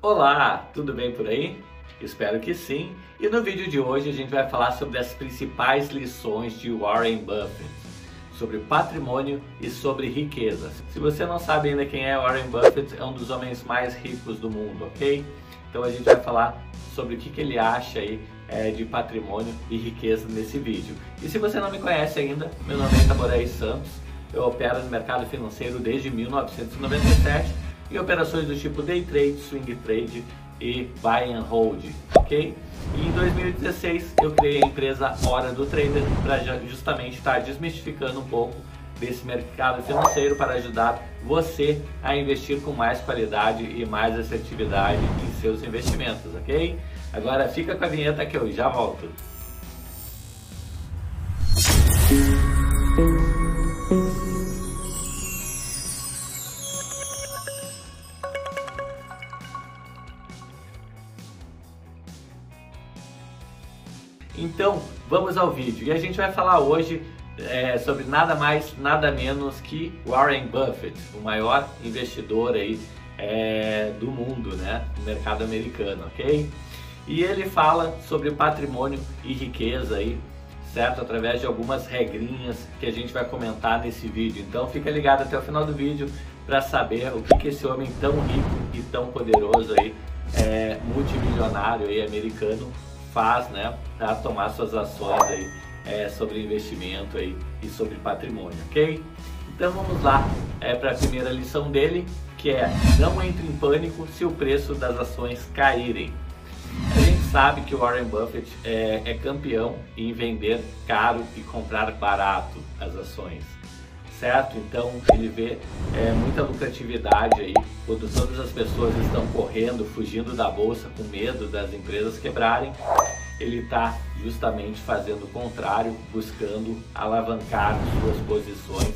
Olá, tudo bem por aí? Espero que sim. E no vídeo de hoje a gente vai falar sobre as principais lições de Warren Buffett, sobre patrimônio e sobre riquezas. Se você não sabe ainda quem é Warren Buffett, é um dos homens mais ricos do mundo, ok? Então a gente vai falar sobre o que, que ele acha aí é, de patrimônio e riqueza nesse vídeo. E se você não me conhece ainda, meu nome é Taboré Santos, eu opero no mercado financeiro desde 1997 e operações do tipo day trade, swing trade e buy and hold, ok? E em 2016 eu criei a empresa Hora do Trader para justamente estar desmistificando um pouco desse mercado financeiro para ajudar você a investir com mais qualidade e mais assertividade em seus investimentos, ok? Agora fica com a vinheta que eu já volto. Vamos ao vídeo. E a gente vai falar hoje é, sobre nada mais, nada menos que Warren Buffett, o maior investidor aí é, do mundo, né, no mercado americano, ok? E ele fala sobre patrimônio e riqueza aí, certo? Através de algumas regrinhas que a gente vai comentar nesse vídeo. Então fica ligado até o final do vídeo para saber o que, que esse homem tão rico e tão poderoso aí, é, multimilionário aí americano faz, né, para tomar suas ações aí é, sobre investimento aí e sobre patrimônio, ok? Então vamos lá é, para a primeira lição dele, que é não entre em pânico se o preço das ações caírem. A gente sabe que o Warren Buffett é, é campeão em vender caro e comprar barato as ações certo? Então ele vê é, muita lucratividade aí quando todas as pessoas estão correndo, fugindo da bolsa com medo das empresas quebrarem. Ele está justamente fazendo o contrário, buscando alavancar suas posições,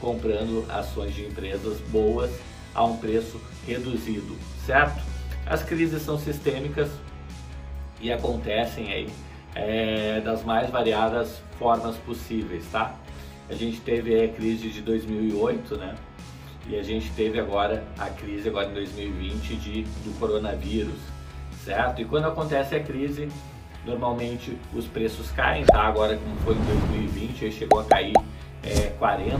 comprando ações de empresas boas a um preço reduzido, certo? As crises são sistêmicas e acontecem aí é, das mais variadas formas possíveis, tá? A gente teve a crise de 2008, né? E a gente teve agora a crise agora em 2020 de, do coronavírus, certo? E quando acontece a crise, normalmente os preços caem, tá? Agora como foi em 2020, chegou a cair é, 40%,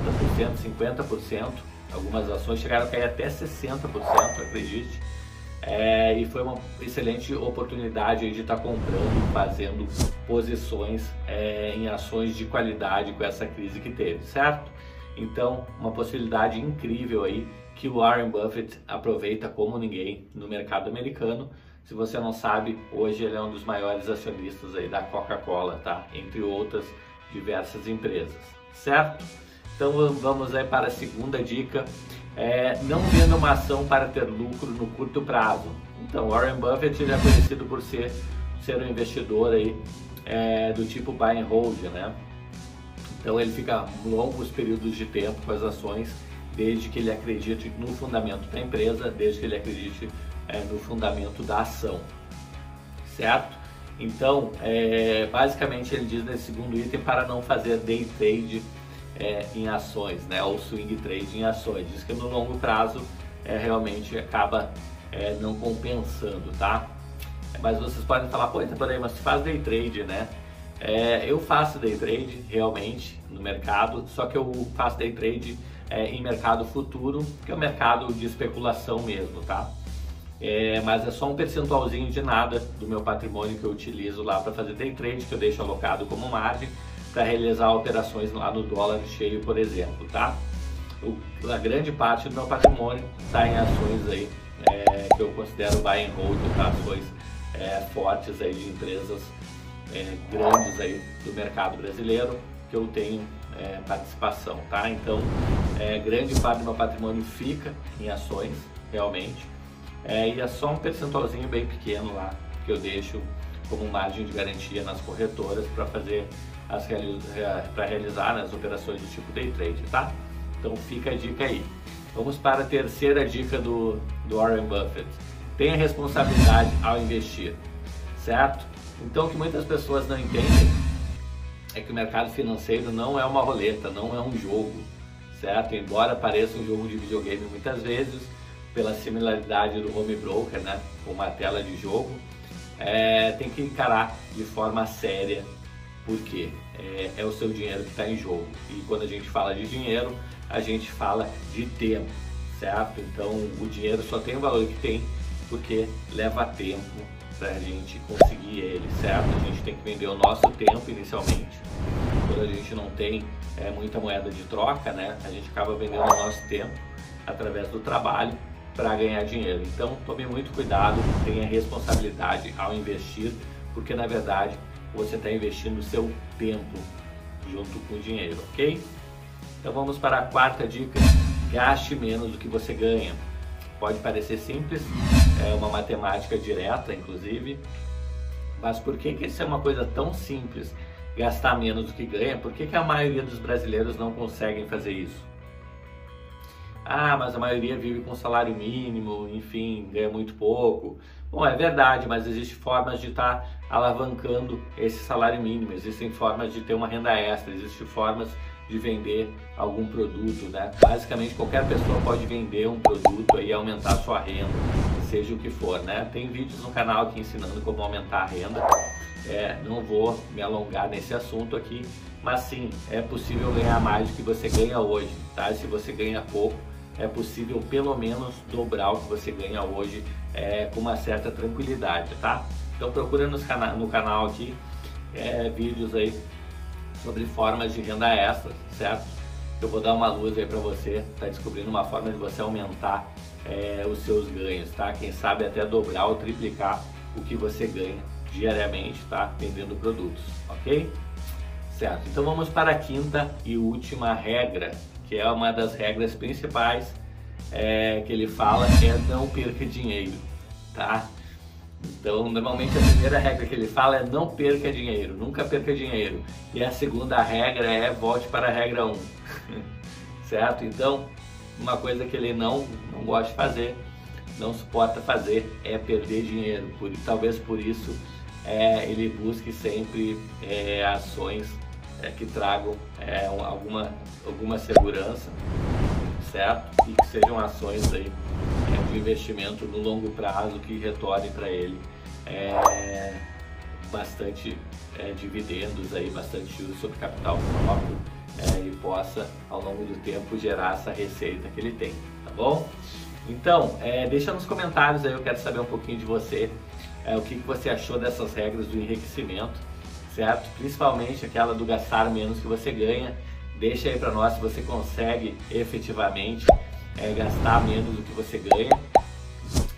50%, algumas ações chegaram a cair até 60%, acredite. É, e foi uma excelente oportunidade de estar tá comprando, fazendo posições é, em ações de qualidade com essa crise que teve, certo? Então, uma possibilidade incrível aí que o Warren Buffett aproveita como ninguém no mercado americano. Se você não sabe, hoje ele é um dos maiores acionistas aí da Coca-Cola, tá? Entre outras diversas empresas, certo? Então vamos aí para a segunda dica é, não venda uma ação para ter lucro no curto prazo. Então, Warren Buffett ele é conhecido por ser, ser um investidor aí, é, do tipo buy and hold, né? Então ele fica longos períodos de tempo com as ações, desde que ele acredite no fundamento da empresa, desde que ele acredite é, no fundamento da ação, certo? Então, é, basicamente ele diz nesse segundo item para não fazer day trade é, em ações, né, ou swing trade em ações. Diz que no longo prazo é, realmente acaba é, não compensando, tá? Mas vocês podem falar, pô, então, peraí, mas você faz day trade, né? É, eu faço day trade realmente no mercado, só que eu faço day trade é, em mercado futuro, que é o mercado de especulação mesmo, tá? É, mas é só um percentualzinho de nada do meu patrimônio que eu utilizo lá para fazer day trade, que eu deixo alocado como margem para realizar operações lá no dólar cheio, por exemplo, tá? O, a grande parte do meu patrimônio está em ações aí é, que eu considero buy and hold, tá? ações é, fortes aí de empresas é, grandes aí do mercado brasileiro que eu tenho é, participação, tá? Então, é, grande parte do meu patrimônio fica em ações, realmente, é, e é só um percentualzinho bem pequeno lá que eu deixo como margem de garantia nas corretoras para fazer para realizar as operações do tipo day trade, tá? Então fica a dica aí. Vamos para a terceira dica do, do Warren Buffett. Tenha responsabilidade ao investir, certo? Então o que muitas pessoas não entendem é que o mercado financeiro não é uma roleta, não é um jogo, certo? Embora pareça um jogo de videogame muitas vezes, pela similaridade do home broker, né, com uma tela de jogo, é, tem que encarar de forma séria, porque é, é o seu dinheiro que está em jogo. E quando a gente fala de dinheiro, a gente fala de tempo, certo? Então o dinheiro só tem o valor que tem porque leva tempo para a gente conseguir ele, certo? A gente tem que vender o nosso tempo inicialmente. Quando a gente não tem é, muita moeda de troca, né? A gente acaba vendendo o nosso tempo através do trabalho para ganhar dinheiro. Então tome muito cuidado, tenha responsabilidade ao investir, porque na verdade você está investindo o seu tempo junto com o dinheiro, ok? Então vamos para a quarta dica: gaste menos do que você ganha. Pode parecer simples, é uma matemática direta, inclusive, mas por que, que isso é uma coisa tão simples, gastar menos do que ganha? Por que, que a maioria dos brasileiros não conseguem fazer isso? Ah, mas a maioria vive com salário mínimo, enfim, ganha muito pouco. Bom, é verdade, mas existem formas de estar tá alavancando esse salário mínimo, existem formas de ter uma renda extra, existem formas de vender algum produto, né? Basicamente qualquer pessoa pode vender um produto e aumentar sua renda, seja o que for, né? Tem vídeos no canal aqui ensinando como aumentar a renda. É, não vou me alongar nesse assunto aqui, mas sim, é possível ganhar mais do que você ganha hoje, tá? Se você ganha pouco, é possível pelo menos dobrar o que você ganha hoje é, com uma certa tranquilidade, tá? Então procura nos cana no canal aqui é, vídeos aí sobre formas de renda extra, certo? Eu vou dar uma luz aí para você, tá descobrindo uma forma de você aumentar é, os seus ganhos, tá? Quem sabe até dobrar ou triplicar o que você ganha diariamente, tá? Vendendo produtos, ok? Certo, então vamos para a quinta e última regra que é uma das regras principais é, que ele fala é não perca dinheiro, tá? Então, normalmente a primeira regra que ele fala é não perca dinheiro, nunca perca dinheiro. E a segunda regra é volte para a regra 1, certo? Então, uma coisa que ele não, não gosta de fazer, não suporta fazer, é perder dinheiro. Por, talvez por isso é, ele busque sempre é, ações é, que tragam é, alguma, alguma segurança, certo? E que sejam ações aí, é, de investimento no longo prazo que retornem para ele é, bastante é, dividendos, aí, bastante juros sobre capital próprio é, e possa, ao longo do tempo, gerar essa receita que ele tem, tá bom? Então, deixa nos comentários aí, eu quero saber um pouquinho de você, o que, que você achou dessas regras do enriquecimento certo? Principalmente aquela do gastar menos que você ganha. Deixa aí para nós se você consegue efetivamente é, gastar menos do que você ganha.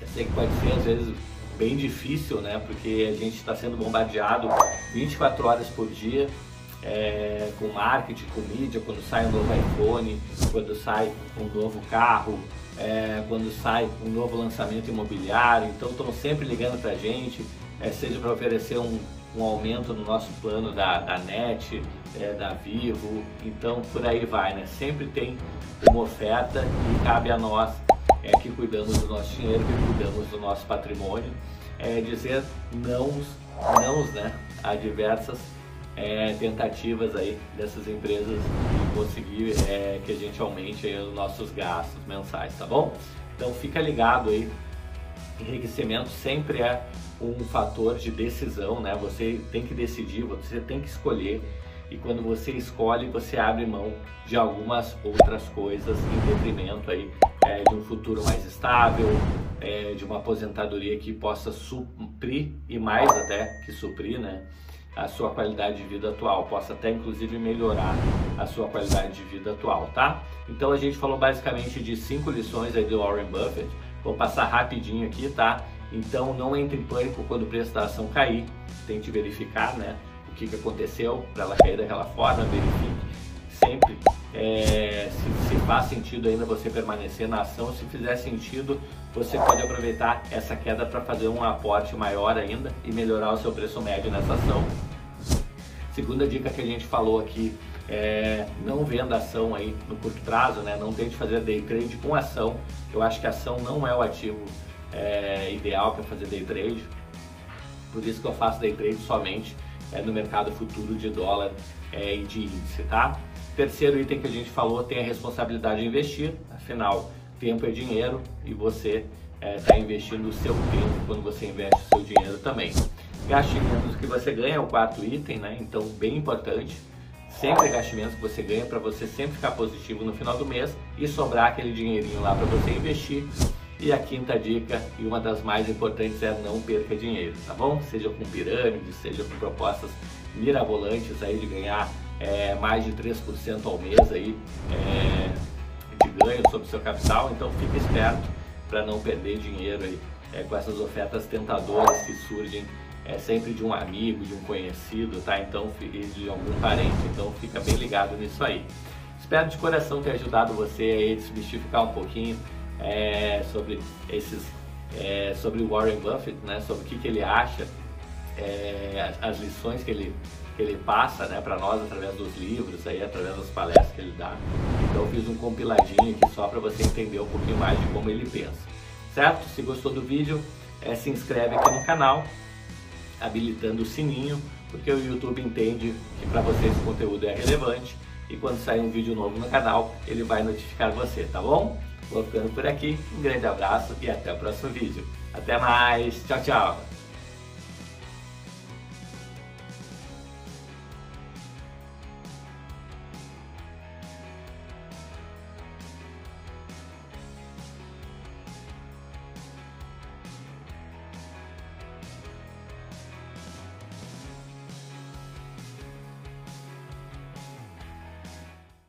Eu sei que pode ser às vezes bem difícil, né? Porque a gente está sendo bombardeado 24 horas por dia é, com marketing, com mídia, quando sai um novo iPhone, quando sai um novo carro, é, quando sai um novo lançamento imobiliário. Então estão sempre ligando para a gente, é, seja para oferecer um um aumento no nosso plano da, da NET, é, da Vivo, então por aí vai, né? Sempre tem uma oferta e cabe a nós é, que cuidamos do nosso dinheiro, que cuidamos do nosso patrimônio, é, dizer não, não né, a diversas é, tentativas aí dessas empresas de conseguir é, que a gente aumente os nossos gastos mensais, tá bom? Então fica ligado aí, enriquecimento sempre é um fator de decisão, né? Você tem que decidir, você tem que escolher e quando você escolhe, você abre mão de algumas outras coisas em detrimento aí é, de um futuro mais estável, é, de uma aposentadoria que possa suprir e mais até que suprir, né? A sua qualidade de vida atual, possa até inclusive melhorar a sua qualidade de vida atual, tá? Então a gente falou basicamente de cinco lições aí do Warren Buffett. Vou passar rapidinho aqui, tá? Então não entre em pânico quando o preço da ação cair, tente verificar né, o que, que aconteceu para ela cair daquela forma, verifique sempre é, se, se, faz sentido ainda você permanecer na ação, se fizer sentido, você pode aproveitar essa queda para fazer um aporte maior ainda e melhorar o seu preço médio nessa ação. Segunda dica que a gente falou aqui é, não venda ação aí no curto prazo, né? Não tente fazer day trade com ação. Eu acho que ação não é o ativo é, ideal para fazer day trade. Por isso que eu faço day trade somente é, no mercado futuro de dólar é, e de índice, tá? Terceiro item que a gente falou tem a responsabilidade de investir, afinal, tempo é dinheiro e você está é, investindo o seu tempo quando você investe o seu dinheiro também. Gastimentos que você ganha é o quarto item, né? Então, bem importante. Sempre gastimentos que você ganha para você sempre ficar positivo no final do mês e sobrar aquele dinheirinho lá para você investir. E a quinta dica, e uma das mais importantes, é não perca dinheiro, tá bom? Seja com pirâmides, seja com propostas mirabolantes aí de ganhar é, mais de 3% ao mês aí é, de ganho sobre o seu capital, então fique esperto para não perder dinheiro aí é, com essas ofertas tentadoras que surgem é sempre de um amigo, de um conhecido, tá? Então, de algum parente. Então, fica bem ligado nisso aí. Espero de coração ter ajudado você a desmistificar um pouquinho é, sobre esses, é, sobre o Warren Buffett, né? Sobre o que, que ele acha, é, as lições que ele que ele passa, né, para nós através dos livros, aí através das palestras que ele dá. Então, eu fiz um compiladinho aqui só para você entender um pouquinho mais de como ele pensa, certo? Se gostou do vídeo, é, se inscreve aqui no canal habilitando o sininho, porque o YouTube entende que para você esse conteúdo é relevante e quando sair um vídeo novo no canal, ele vai notificar você, tá bom? Vou ficando por aqui, um grande abraço e até o próximo vídeo. Até mais, tchau, tchau!